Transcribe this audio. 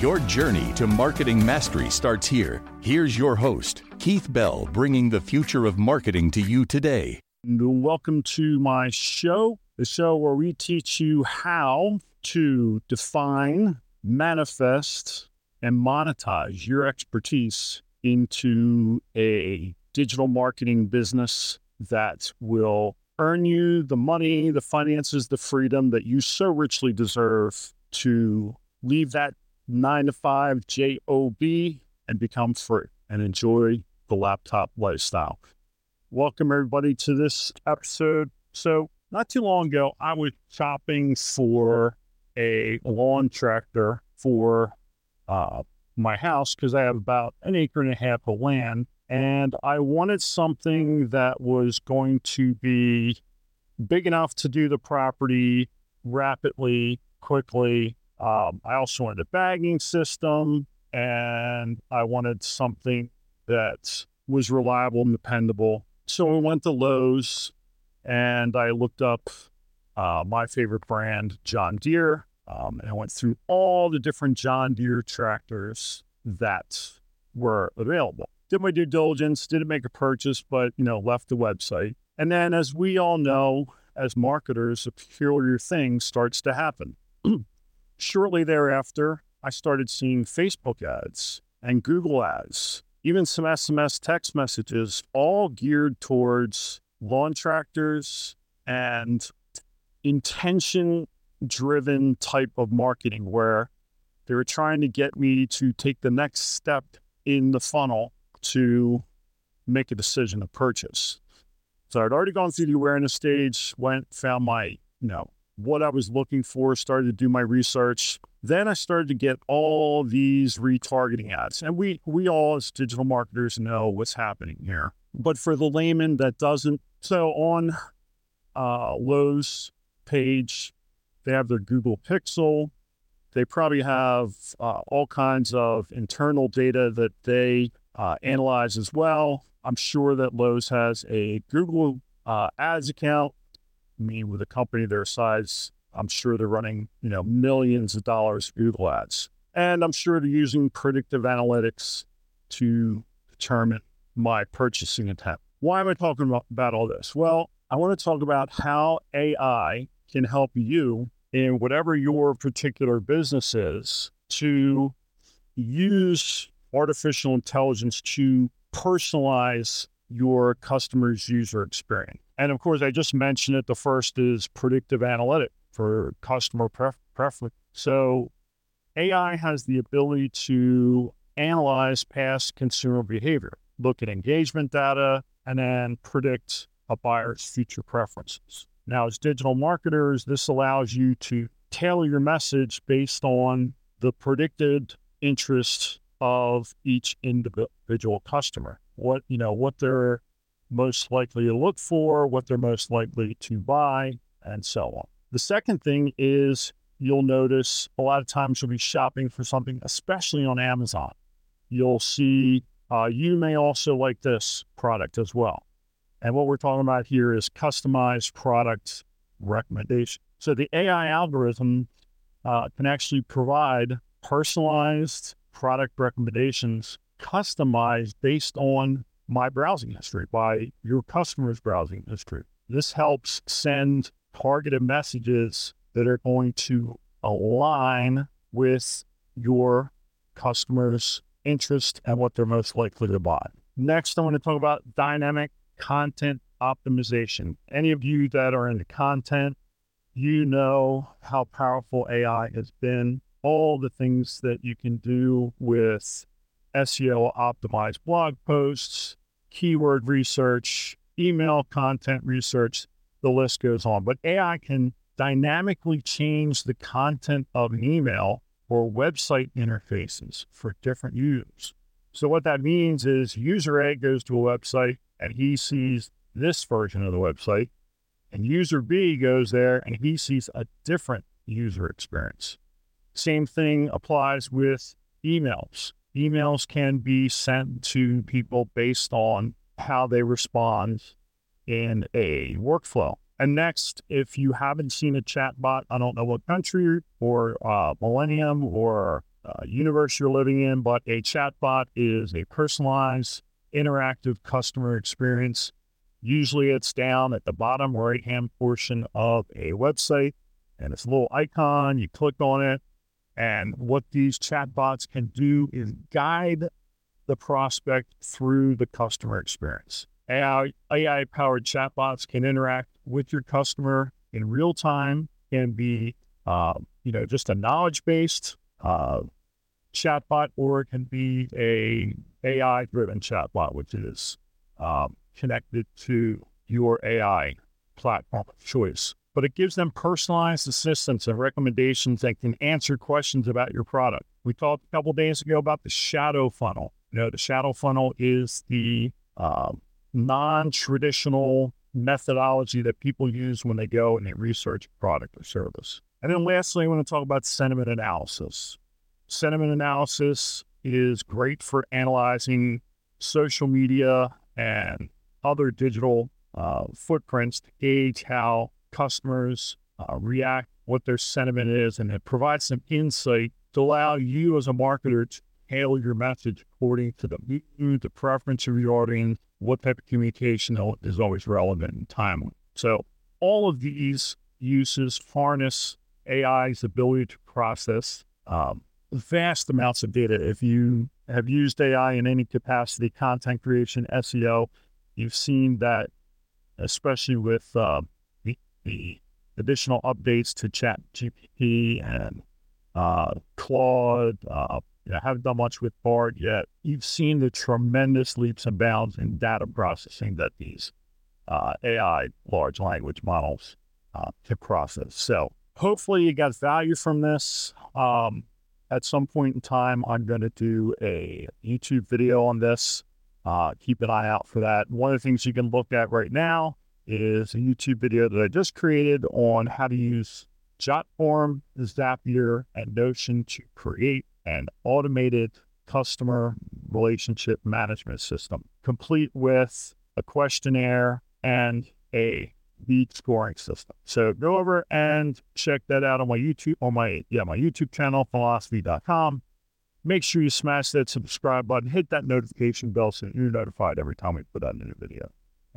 Your journey to marketing mastery starts here. Here's your host, Keith Bell, bringing the future of marketing to you today. Welcome to my show, the show where we teach you how to define, manifest, and monetize your expertise into a digital marketing business that will earn you the money, the finances, the freedom that you so richly deserve to leave that nine to five job and become free and enjoy the laptop lifestyle. Welcome everybody to this episode. So not too long ago, I was shopping for a lawn tractor for uh, my house because I have about an acre and a half of land. And I wanted something that was going to be big enough to do the property rapidly, quickly, um, I also wanted a bagging system and I wanted something that was reliable and dependable. So I went to Lowe's and I looked up uh, my favorite brand, John Deere. Um, and I went through all the different John Deere tractors that were available. Did my due diligence, didn't make a purchase, but you know, left the website. And then, as we all know, as marketers, a peculiar thing starts to happen. Shortly thereafter, I started seeing Facebook ads and Google ads, even some SMS text messages, all geared towards lawn tractors and intention driven type of marketing where they were trying to get me to take the next step in the funnel to make a decision to purchase. So I'd already gone through the awareness stage, went, found my, you know, what I was looking for, started to do my research. Then I started to get all these retargeting ads. And we we all as digital marketers know what's happening here. But for the layman that doesn't, so on uh, Lowe's page, they have their Google Pixel. They probably have uh, all kinds of internal data that they uh, analyze as well. I'm sure that Lowe's has a Google uh, Ads account mean, with a company their size, I'm sure they're running, you know, millions of dollars Google ads. And I'm sure they're using predictive analytics to determine my purchasing intent. Why am I talking about all this? Well, I want to talk about how AI can help you in whatever your particular business is to use artificial intelligence to personalize your customer's user experience. And of course, I just mentioned it. The first is predictive analytic for customer pref- preference. So AI has the ability to analyze past consumer behavior, look at engagement data, and then predict a buyer's future preferences. Now, as digital marketers, this allows you to tailor your message based on the predicted interests of each individual customer what you know what they're most likely to look for, what they're most likely to buy, and so on. The second thing is you'll notice a lot of times you'll be shopping for something, especially on Amazon. You'll see uh, you may also like this product as well. And what we're talking about here is customized product recommendation. So the AI algorithm uh, can actually provide personalized product recommendations customized based on my browsing history, by your customer's browsing history. This helps send targeted messages that are going to align with your customers' interest and what they're most likely to buy. Next, I want to talk about dynamic content optimization. Any of you that are into content, you know how powerful AI has been all the things that you can do with SEO optimized blog posts, keyword research, email content research, the list goes on. But AI can dynamically change the content of an email or website interfaces for different users. So, what that means is user A goes to a website and he sees this version of the website, and user B goes there and he sees a different user experience. Same thing applies with emails. Emails can be sent to people based on how they respond in a workflow. And next, if you haven't seen a chatbot, I don't know what country or uh, millennium or uh, universe you're living in, but a chatbot is a personalized, interactive customer experience. Usually it's down at the bottom right hand portion of a website and it's a little icon. You click on it. And what these chatbots can do is guide the prospect through the customer experience. AI, AI powered chatbots can interact with your customer in real time, can be, uh, you know, just a knowledge based uh, chatbot, or it can be a AI driven chatbot, which is um, connected to your AI platform of choice. But it gives them personalized assistance and recommendations that can answer questions about your product. We talked a couple days ago about the shadow funnel. You know, the shadow funnel is the uh, non-traditional methodology that people use when they go and they research a product or service. And then lastly, I want to talk about sentiment analysis. Sentiment analysis is great for analyzing social media and other digital uh, footprints to gauge how customers uh, react, what their sentiment is, and it provides some insight to allow you as a marketer to tailor your message according to the mood, the preference of your audience, what type of communication is always relevant and timely. So all of these uses harness AI's ability to process um, vast amounts of data. If you have used AI in any capacity, content creation, SEO, you've seen that, especially with uh, the, additional updates to Chat GPT and uh, Claude, uh, know, haven't done much with Bard yet. You've seen the tremendous leaps and bounds in data processing that these uh, AI large language models uh, can process. So hopefully you got value from this. Um, at some point in time, I'm going to do a YouTube video on this. Uh, keep an eye out for that. One of the things you can look at right now is a YouTube video that I just created on how to use Jotform, Zapier, and Notion to create an automated customer relationship management system, complete with a questionnaire and a lead scoring system. So go over and check that out on my YouTube, on my yeah, my YouTube channel, funnellosophy.com. Make sure you smash that subscribe button, hit that notification bell so you're notified every time we put out a new video.